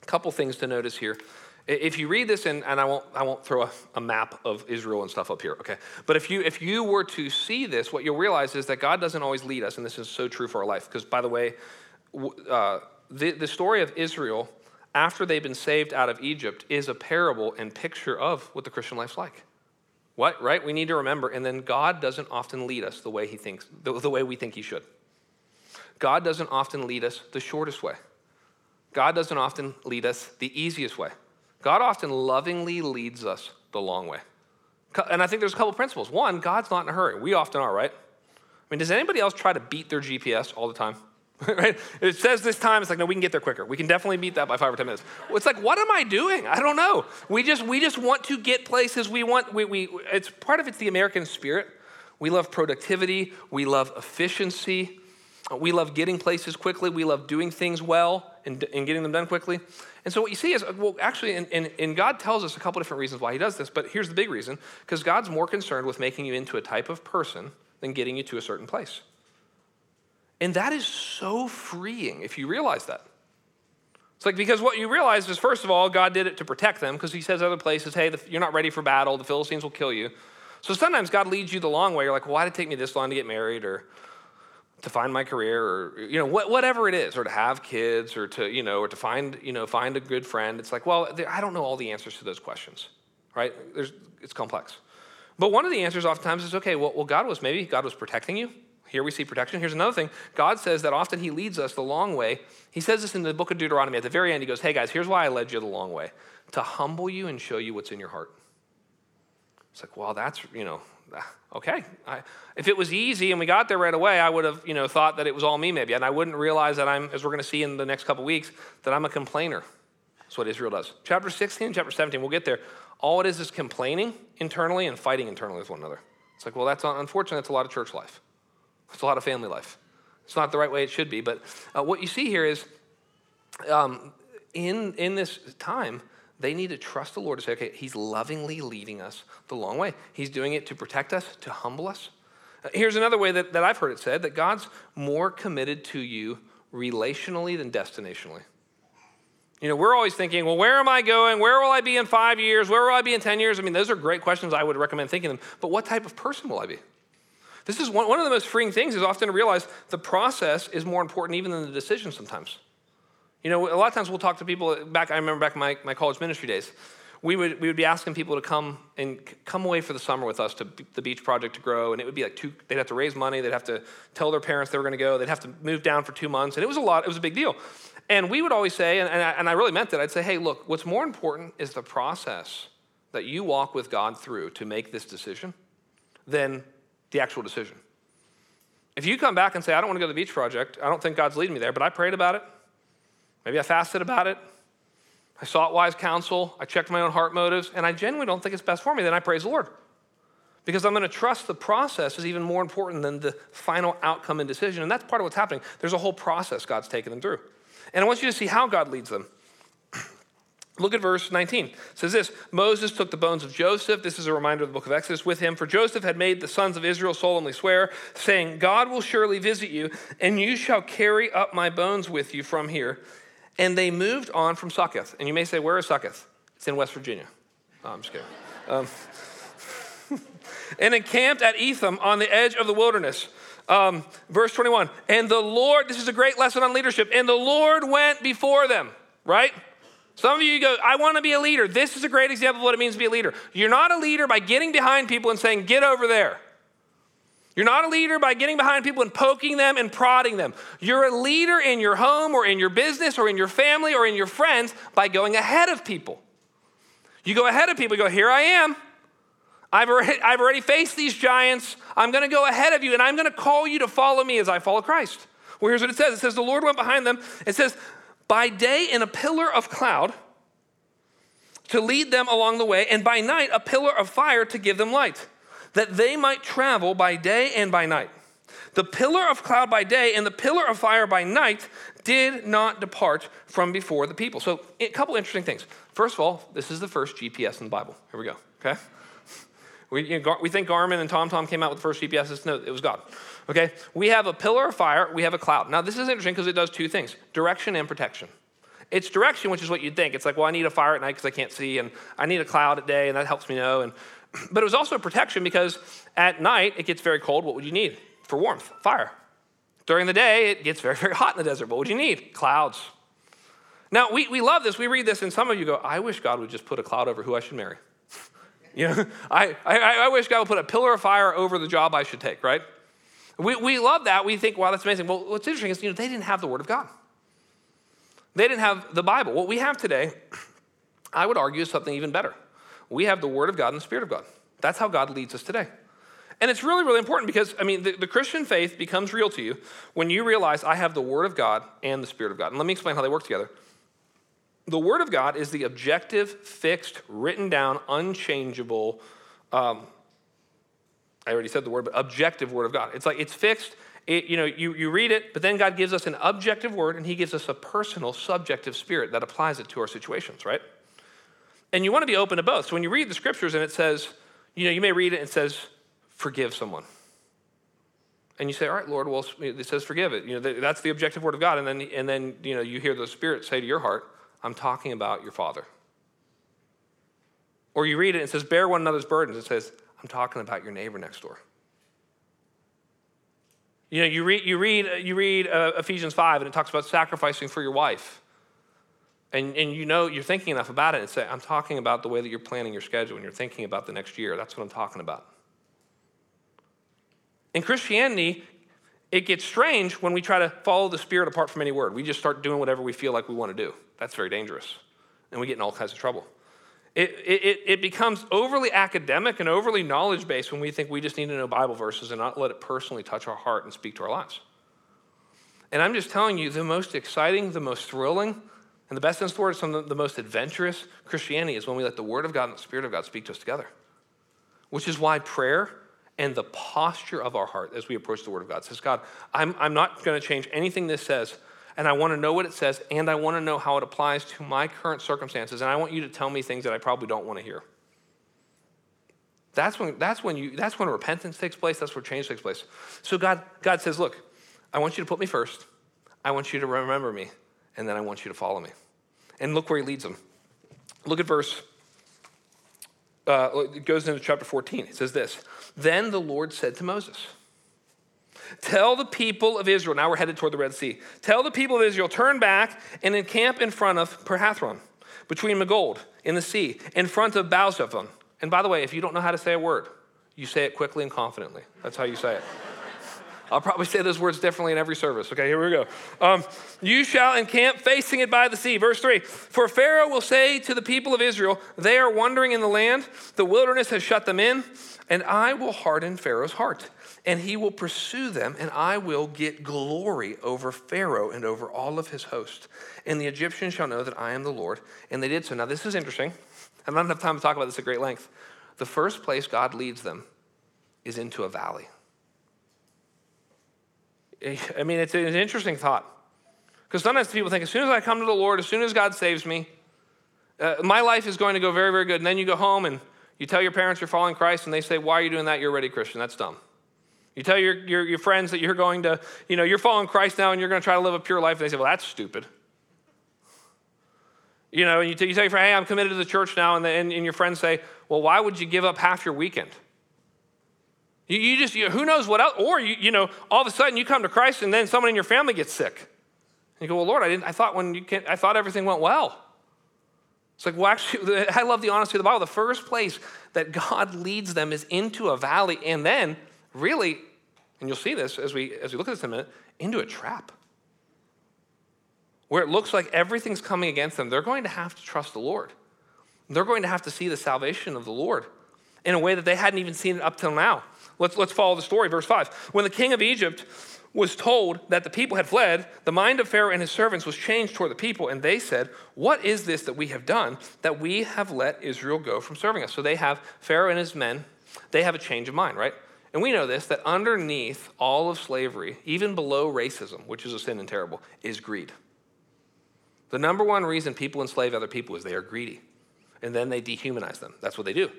A couple things to notice here. If you read this, and, and I, won't, I won't throw a, a, map of Israel and stuff up here, okay? But if you, if you were to see this, what you'll realize is that God doesn't always lead us, and this is so true for our life. Because, by the way, uh, the, the story of Israel after they've been saved out of Egypt is a parable and picture of what the Christian life's like. What, right? We need to remember, and then God doesn't often lead us the way he thinks, the, the way we think he should. God doesn't often lead us the shortest way. God doesn't often lead us the easiest way. God often lovingly leads us the long way. And I think there's a couple principles. One, God's not in a hurry. We often are, right? I mean, does anybody else try to beat their GPS all the time? right? It says this time, it's like, no, we can get there quicker. We can definitely beat that by five or 10 minutes. It's like, what am I doing? I don't know. We just, we just want to get places we want. We, we, it's part of it's the American spirit. We love productivity. We love efficiency. We love getting places quickly. We love doing things well and, and getting them done quickly. And so what you see is, well, actually, and, and, and God tells us a couple different reasons why he does this, but here's the big reason, because God's more concerned with making you into a type of person than getting you to a certain place. And that is so freeing if you realize that. It's like because what you realize is, first of all, God did it to protect them because He says other places, hey, the, you're not ready for battle, the Philistines will kill you. So sometimes God leads you the long way. You're like, well, why did it take me this long to get married or to find my career or you know whatever it is or to have kids or to you know or to find you know find a good friend it's like well i don't know all the answers to those questions right There's, it's complex but one of the answers oftentimes is okay well, well god was maybe god was protecting you here we see protection. Here's another thing God says that often He leads us the long way. He says this in the book of Deuteronomy. At the very end, He goes, Hey guys, here's why I led you the long way to humble you and show you what's in your heart. It's like, well, that's, you know, okay. I, if it was easy and we got there right away, I would have, you know, thought that it was all me maybe. And I wouldn't realize that I'm, as we're going to see in the next couple weeks, that I'm a complainer. That's what Israel does. Chapter 16, chapter 17, we'll get there. All it is is complaining internally and fighting internally with one another. It's like, well, that's unfortunate. That's a lot of church life. It's a lot of family life. It's not the right way it should be. But uh, what you see here is um, in, in this time, they need to trust the Lord to say, okay, He's lovingly leading us the long way. He's doing it to protect us, to humble us. Uh, here's another way that, that I've heard it said that God's more committed to you relationally than destinationally. You know, we're always thinking, well, where am I going? Where will I be in five years? Where will I be in 10 years? I mean, those are great questions I would recommend thinking them. But what type of person will I be? This is one, one of the most freeing things is often to realize the process is more important even than the decision sometimes. You know, a lot of times we'll talk to people back, I remember back in my, my college ministry days, we would, we would be asking people to come and come away for the summer with us to the beach project to grow. And it would be like two, they'd have to raise money. They'd have to tell their parents they were going to go. They'd have to move down for two months. And it was a lot, it was a big deal. And we would always say, and, and, I, and I really meant it, I'd say, hey, look, what's more important is the process that you walk with God through to make this decision than the actual decision. If you come back and say, I don't want to go to the beach project, I don't think God's leading me there, but I prayed about it, maybe I fasted about it, I sought wise counsel, I checked my own heart motives, and I genuinely don't think it's best for me, then I praise the Lord. Because I'm going to trust the process is even more important than the final outcome and decision. And that's part of what's happening. There's a whole process God's taken them through. And I want you to see how God leads them. Look at verse 19. It says this Moses took the bones of Joseph. This is a reminder of the book of Exodus with him. For Joseph had made the sons of Israel solemnly swear, saying, God will surely visit you, and you shall carry up my bones with you from here. And they moved on from Succoth. And you may say, Where is Succoth? It's in West Virginia. Oh, I'm just kidding. Um, and encamped at Etham on the edge of the wilderness. Um, verse 21 And the Lord, this is a great lesson on leadership, and the Lord went before them, right? Some of you go, I want to be a leader. This is a great example of what it means to be a leader. You're not a leader by getting behind people and saying, Get over there. You're not a leader by getting behind people and poking them and prodding them. You're a leader in your home or in your business or in your family or in your friends by going ahead of people. You go ahead of people, you go, Here I am. I've already, I've already faced these giants. I'm going to go ahead of you and I'm going to call you to follow me as I follow Christ. Well, here's what it says it says, The Lord went behind them. It says, By day in a pillar of cloud to lead them along the way, and by night a pillar of fire to give them light, that they might travel by day and by night. The pillar of cloud by day and the pillar of fire by night did not depart from before the people. So, a couple interesting things. First of all, this is the first GPS in the Bible. Here we go, okay? We, you know, we think Garmin and TomTom came out with the first GPS. No, it was God. Okay? We have a pillar of fire, we have a cloud. Now, this is interesting because it does two things direction and protection. It's direction, which is what you'd think. It's like, well, I need a fire at night because I can't see, and I need a cloud at day, and that helps me know. And, but it was also protection because at night it gets very cold. What would you need for warmth? Fire. During the day, it gets very, very hot in the desert. What would you need? Clouds. Now, we, we love this. We read this, and some of you go, I wish God would just put a cloud over who I should marry. You know, I, I, I wish God would put a pillar of fire over the job I should take, right? We, we love that. We think, wow, that's amazing. Well, what's interesting is, you know, they didn't have the Word of God. They didn't have the Bible. What we have today, I would argue, is something even better. We have the Word of God and the Spirit of God. That's how God leads us today. And it's really, really important because, I mean, the, the, Christian faith becomes real to you when you realize I have the Word of God and the Spirit of God. And let me explain how they work together. The Word of God is the objective, fixed, written down, unchangeable, um, I already said the word, but objective Word of God. It's like it's fixed. It, you know, you, you read it, but then God gives us an objective word and He gives us a personal, subjective spirit that applies it to our situations, right? And you want to be open to both. So when you read the scriptures and it says, you know, you may read it and it says, forgive someone. And you say, all right, Lord, well, it says forgive it. You know, that's the objective word of God. And then, and then you know, you hear the Spirit say to your heart, I'm talking about your father. Or you read it and it says, bear one another's burdens. It says, I'm talking about your neighbor next door. You know, you read, you read, you read uh, Ephesians 5 and it talks about sacrificing for your wife. And, and you know, you're thinking enough about it and say, I'm talking about the way that you're planning your schedule and you're thinking about the next year. That's what I'm talking about. In Christianity, it gets strange when we try to follow the Spirit apart from any word. We just start doing whatever we feel like we want to do. That's very dangerous. And we get in all kinds of trouble. It, it, it becomes overly academic and overly knowledge based when we think we just need to know Bible verses and not let it personally touch our heart and speak to our lives. And I'm just telling you, the most exciting, the most thrilling, and the best sense of the word, some of the most adventurous Christianity is when we let the Word of God and the Spirit of God speak to us together. Which is why prayer and the posture of our heart as we approach the Word of God says, God, I'm, I'm not going to change anything this says and I want to know what it says, and I want to know how it applies to my current circumstances, and I want you to tell me things that I probably don't want to hear. That's when, that's when, you, that's when repentance takes place, that's where change takes place. So God, God says, Look, I want you to put me first, I want you to remember me, and then I want you to follow me. And look where he leads them. Look at verse, uh, it goes into chapter 14. It says this Then the Lord said to Moses, Tell the people of Israel, now we're headed toward the Red Sea. Tell the people of Israel, turn back and encamp in front of Perhathron, between Migold in the sea, in front of Baalzephon. And by the way, if you don't know how to say a word, you say it quickly and confidently. That's how you say it. I'll probably say those words differently in every service. Okay, here we go. Um, you shall encamp facing it by the sea. Verse 3 For Pharaoh will say to the people of Israel, They are wandering in the land, the wilderness has shut them in, and I will harden Pharaoh's heart, and he will pursue them, and I will get glory over Pharaoh and over all of his host. And the Egyptians shall know that I am the Lord. And they did so. Now, this is interesting. I don't have time to talk about this at great length. The first place God leads them is into a valley. I mean, it's an interesting thought. Because sometimes people think, as soon as I come to the Lord, as soon as God saves me, uh, my life is going to go very, very good. And then you go home and you tell your parents you're following Christ, and they say, Why are you doing that? You're already Christian. That's dumb. You tell your, your, your friends that you're going to, you know, you're following Christ now and you're going to try to live a pure life, and they say, Well, that's stupid. You know, and you, t- you tell your friend, Hey, I'm committed to the church now, and, the, and, and your friends say, Well, why would you give up half your weekend? You, you just, you, who knows what else? Or, you, you know, all of a sudden you come to Christ and then someone in your family gets sick. And you go, well, Lord, I, didn't, I thought when you can I thought everything went well. It's like, well, actually, I love the honesty of the Bible. The first place that God leads them is into a valley, and then really, and you'll see this as we as we look at this in a minute, into a trap. Where it looks like everything's coming against them. They're going to have to trust the Lord. They're going to have to see the salvation of the Lord in a way that they hadn't even seen it up till now. Let's, let's follow the story, verse 5. When the king of Egypt was told that the people had fled, the mind of Pharaoh and his servants was changed toward the people, and they said, What is this that we have done that we have let Israel go from serving us? So they have Pharaoh and his men, they have a change of mind, right? And we know this that underneath all of slavery, even below racism, which is a sin and terrible, is greed. The number one reason people enslave other people is they are greedy. And then they dehumanize them. That's what they do.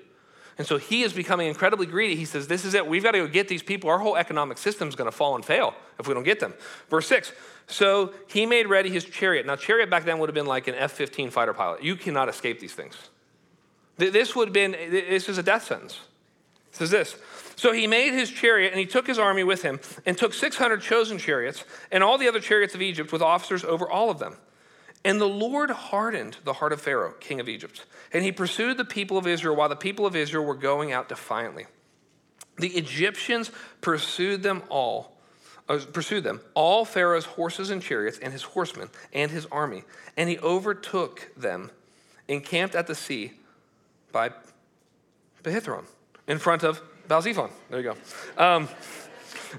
And so he is becoming incredibly greedy. He says, This is it. We've got to go get these people. Our whole economic system is going to fall and fail if we don't get them. Verse 6 So he made ready his chariot. Now, chariot back then would have been like an F 15 fighter pilot. You cannot escape these things. This would have been, this is a death sentence. It says this. So he made his chariot and he took his army with him and took 600 chosen chariots and all the other chariots of Egypt with officers over all of them. And the Lord hardened the heart of Pharaoh, king of Egypt, and he pursued the people of Israel while the people of Israel were going out defiantly. The Egyptians pursued them all, uh, pursued them, all Pharaoh's horses and chariots, and his horsemen, and his army. And he overtook them, encamped at the sea by Behithron, in front of Baalzephon. There you go. Um,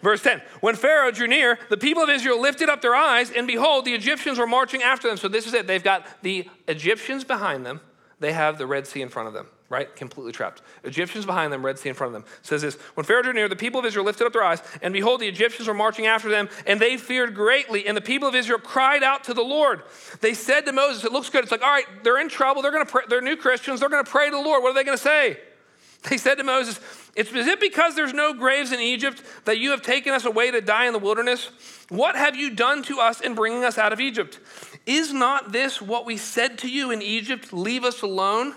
Verse 10 When Pharaoh drew near, the people of Israel lifted up their eyes, and behold, the Egyptians were marching after them. So this is it. They've got the Egyptians behind them, they have the Red Sea in front of them, right? Completely trapped. Egyptians behind them, Red Sea in front of them. It says this When Pharaoh drew near, the people of Israel lifted up their eyes, and behold, the Egyptians were marching after them, and they feared greatly. And the people of Israel cried out to the Lord. They said to Moses, It looks good. It's like, all right, they're in trouble. They're to pray. They're new Christians. They're going to pray to the Lord. What are they going to say? They said to Moses, Is it because there's no graves in Egypt that you have taken us away to die in the wilderness? What have you done to us in bringing us out of Egypt? Is not this what we said to you in Egypt? Leave us alone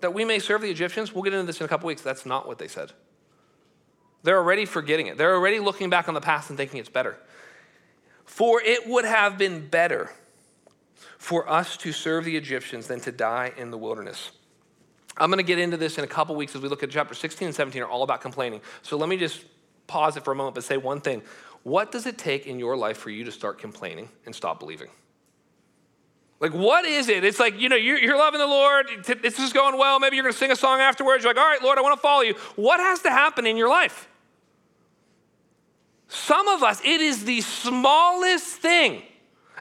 that we may serve the Egyptians? We'll get into this in a couple weeks. That's not what they said. They're already forgetting it. They're already looking back on the past and thinking it's better. For it would have been better for us to serve the Egyptians than to die in the wilderness. I'm going to get into this in a couple weeks as we look at chapter 16 and 17 are all about complaining. So let me just pause it for a moment but say one thing. What does it take in your life for you to start complaining and stop believing? Like, what is it? It's like, you know, you're, you're loving the Lord. It's just going well. Maybe you're going to sing a song afterwards. You're like, all right, Lord, I want to follow you. What has to happen in your life? Some of us, it is the smallest thing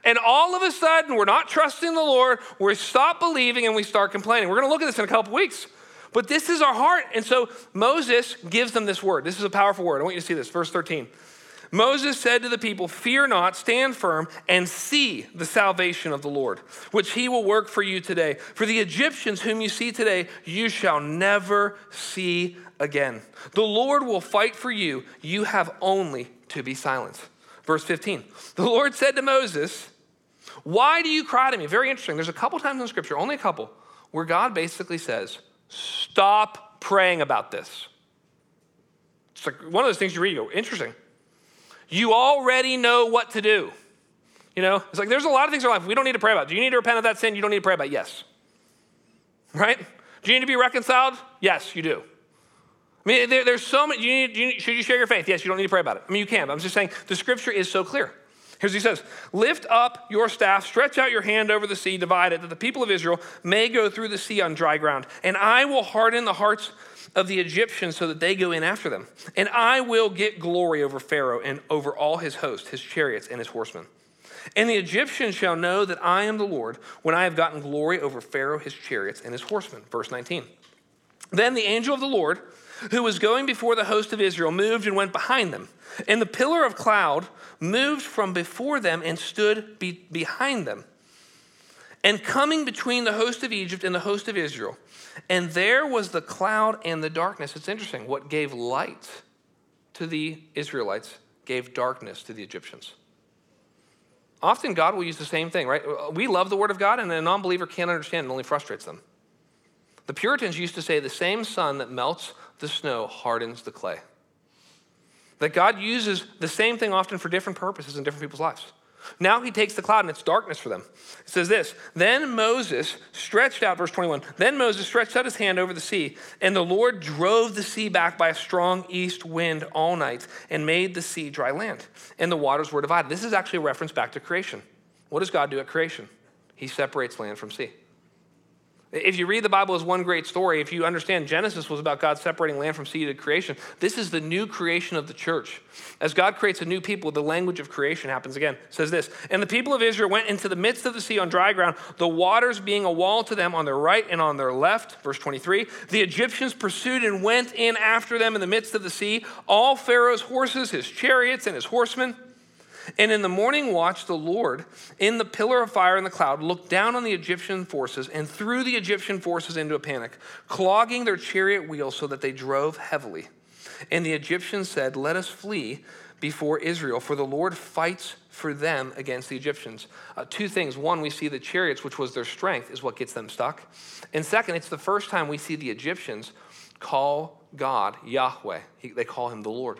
and all of a sudden, we're not trusting the Lord, we stop believing, and we start complaining. We're going to look at this in a couple weeks. But this is our heart. And so Moses gives them this word. This is a powerful word. I want you to see this. Verse 13. Moses said to the people, Fear not, stand firm, and see the salvation of the Lord, which he will work for you today. For the Egyptians whom you see today, you shall never see again. The Lord will fight for you. You have only to be silent. Verse 15. The Lord said to Moses, Why do you cry to me? Very interesting. There's a couple times in Scripture, only a couple, where God basically says, Stop praying about this. It's like one of those things you read, you go, Interesting. You already know what to do. You know, it's like there's a lot of things in our life we don't need to pray about. Do you need to repent of that sin? You don't need to pray about. It. Yes. Right? Do you need to be reconciled? Yes, you do. I mean, there, there's so many. You need, you should you share your faith? Yes, you don't need to pray about it. I mean, you can. But I'm just saying the scripture is so clear. Here's what he says Lift up your staff, stretch out your hand over the sea, divide it, that the people of Israel may go through the sea on dry ground. And I will harden the hearts of the Egyptians so that they go in after them. And I will get glory over Pharaoh and over all his host, his chariots, and his horsemen. And the Egyptians shall know that I am the Lord when I have gotten glory over Pharaoh, his chariots, and his horsemen. Verse 19. Then the angel of the Lord, who was going before the host of Israel, moved and went behind them. And the pillar of cloud moved from before them and stood be- behind them. And coming between the host of Egypt and the host of Israel. And there was the cloud and the darkness. It's interesting. What gave light to the Israelites gave darkness to the Egyptians. Often God will use the same thing, right? We love the Word of God, and a non believer can't understand it, only frustrates them. The Puritans used to say the same sun that melts the snow hardens the clay. That God uses the same thing often for different purposes in different people's lives. Now he takes the cloud and it's darkness for them. It says this Then Moses stretched out, verse 21, then Moses stretched out his hand over the sea, and the Lord drove the sea back by a strong east wind all night and made the sea dry land, and the waters were divided. This is actually a reference back to creation. What does God do at creation? He separates land from sea. If you read the Bible as one great story, if you understand Genesis was about God separating land from sea to creation, this is the new creation of the church. As God creates a new people, the language of creation happens again. It says this And the people of Israel went into the midst of the sea on dry ground, the waters being a wall to them on their right and on their left. Verse 23 The Egyptians pursued and went in after them in the midst of the sea, all Pharaoh's horses, his chariots, and his horsemen. And in the morning watch, the Lord, in the pillar of fire in the cloud, looked down on the Egyptian forces and threw the Egyptian forces into a panic, clogging their chariot wheels so that they drove heavily. And the Egyptians said, Let us flee before Israel, for the Lord fights for them against the Egyptians. Uh, two things. One, we see the chariots, which was their strength, is what gets them stuck. And second, it's the first time we see the Egyptians call God Yahweh. He, they call him the Lord.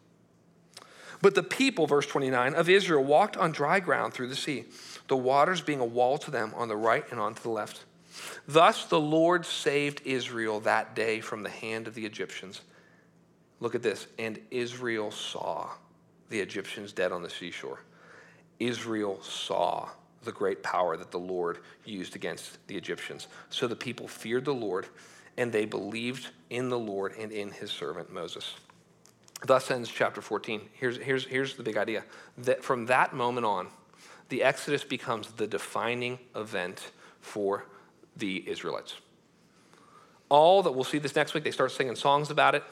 But the people, verse 29, of Israel walked on dry ground through the sea, the waters being a wall to them on the right and on to the left. Thus the Lord saved Israel that day from the hand of the Egyptians. Look at this. And Israel saw the Egyptians dead on the seashore. Israel saw the great power that the Lord used against the Egyptians. So the people feared the Lord, and they believed in the Lord and in his servant Moses. Thus ends chapter 14. Here's, here's, here's the big idea that from that moment on, the Exodus becomes the defining event for the Israelites. All that we'll see this next week, they start singing songs about it,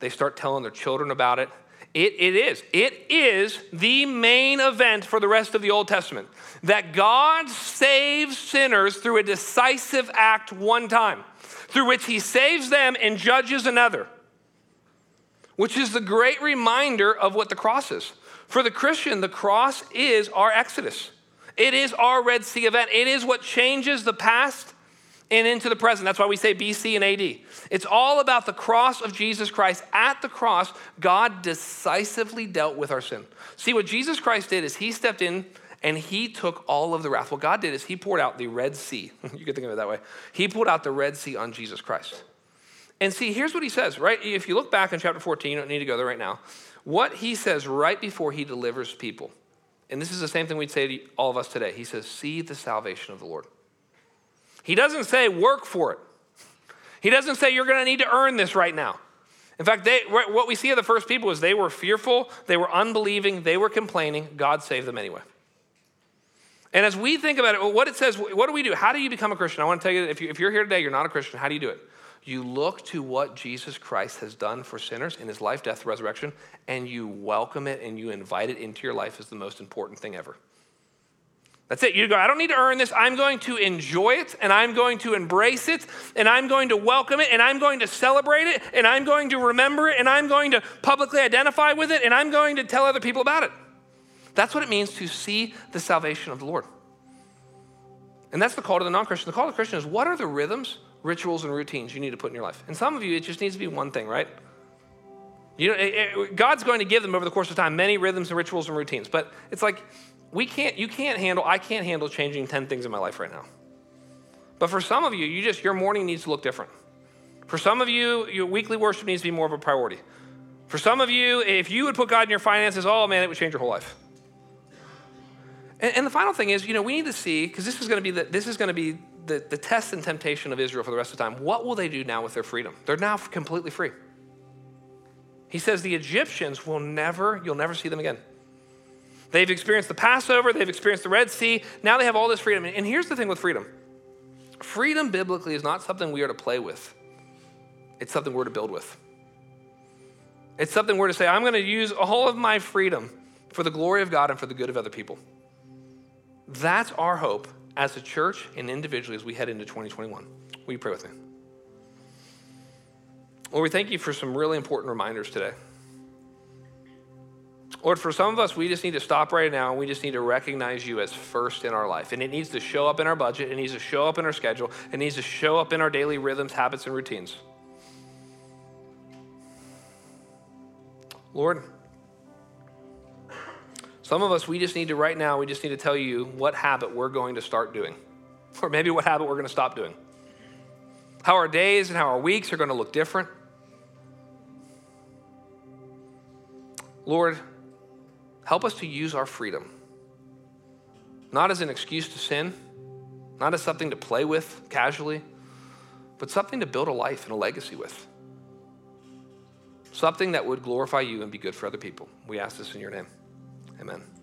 they start telling their children about it. It, it is. It is the main event for the rest of the Old Testament. That God saves sinners through a decisive act one time, through which he saves them and judges another which is the great reminder of what the cross is. For the Christian, the cross is our exodus. It is our Red Sea event. It is what changes the past and into the present. That's why we say BC and AD. It's all about the cross of Jesus Christ. At the cross, God decisively dealt with our sin. See, what Jesus Christ did is he stepped in and he took all of the wrath. What God did is he poured out the Red Sea. you could think of it that way. He poured out the Red Sea on Jesus Christ. And see, here's what he says, right? If you look back in chapter 14, you don't need to go there right now. What he says right before he delivers people, and this is the same thing we'd say to all of us today. He says, See the salvation of the Lord. He doesn't say, Work for it. He doesn't say, You're going to need to earn this right now. In fact, they, what we see of the first people is they were fearful, they were unbelieving, they were complaining. God saved them anyway. And as we think about it, what it says, what do we do? How do you become a Christian? I want to tell you if, you if you're here today, you're not a Christian, how do you do it? You look to what Jesus Christ has done for sinners in his life, death, resurrection, and you welcome it and you invite it into your life as the most important thing ever. That's it. You go, I don't need to earn this. I'm going to enjoy it and I'm going to embrace it and I'm going to welcome it and I'm going to celebrate it and I'm going to remember it and I'm going to publicly identify with it and I'm going to tell other people about it. That's what it means to see the salvation of the Lord. And that's the call to the non Christian. The call to the Christian is what are the rhythms, rituals, and routines you need to put in your life? And some of you, it just needs to be one thing, right? You know, it, it, God's going to give them over the course of time many rhythms and rituals and routines, but it's like we can't, you can't handle, I can't handle changing 10 things in my life right now. But for some of you, you just, your morning needs to look different. For some of you, your weekly worship needs to be more of a priority. For some of you, if you would put God in your finances, oh man, it would change your whole life. And, and the final thing is, you know, we need to see, because this is going to be the, this is going to be the, the test and temptation of Israel for the rest of the time. What will they do now with their freedom? They're now completely free. He says the Egyptians will never, you'll never see them again. They've experienced the Passover, they've experienced the Red Sea, now they have all this freedom. And here's the thing with freedom freedom biblically is not something we are to play with, it's something we're to build with. It's something we're to say, I'm going to use all of my freedom for the glory of God and for the good of other people. That's our hope as a church and individually as we head into 2021. Will you pray with me? Lord, we thank you for some really important reminders today. Lord, for some of us, we just need to stop right now and we just need to recognize you as first in our life. And it needs to show up in our budget, it needs to show up in our schedule, it needs to show up in our daily rhythms, habits, and routines. Lord, some of us, we just need to, right now, we just need to tell you what habit we're going to start doing, or maybe what habit we're going to stop doing. How our days and how our weeks are going to look different. Lord, help us to use our freedom, not as an excuse to sin, not as something to play with casually, but something to build a life and a legacy with. Something that would glorify you and be good for other people. We ask this in your name. Amen.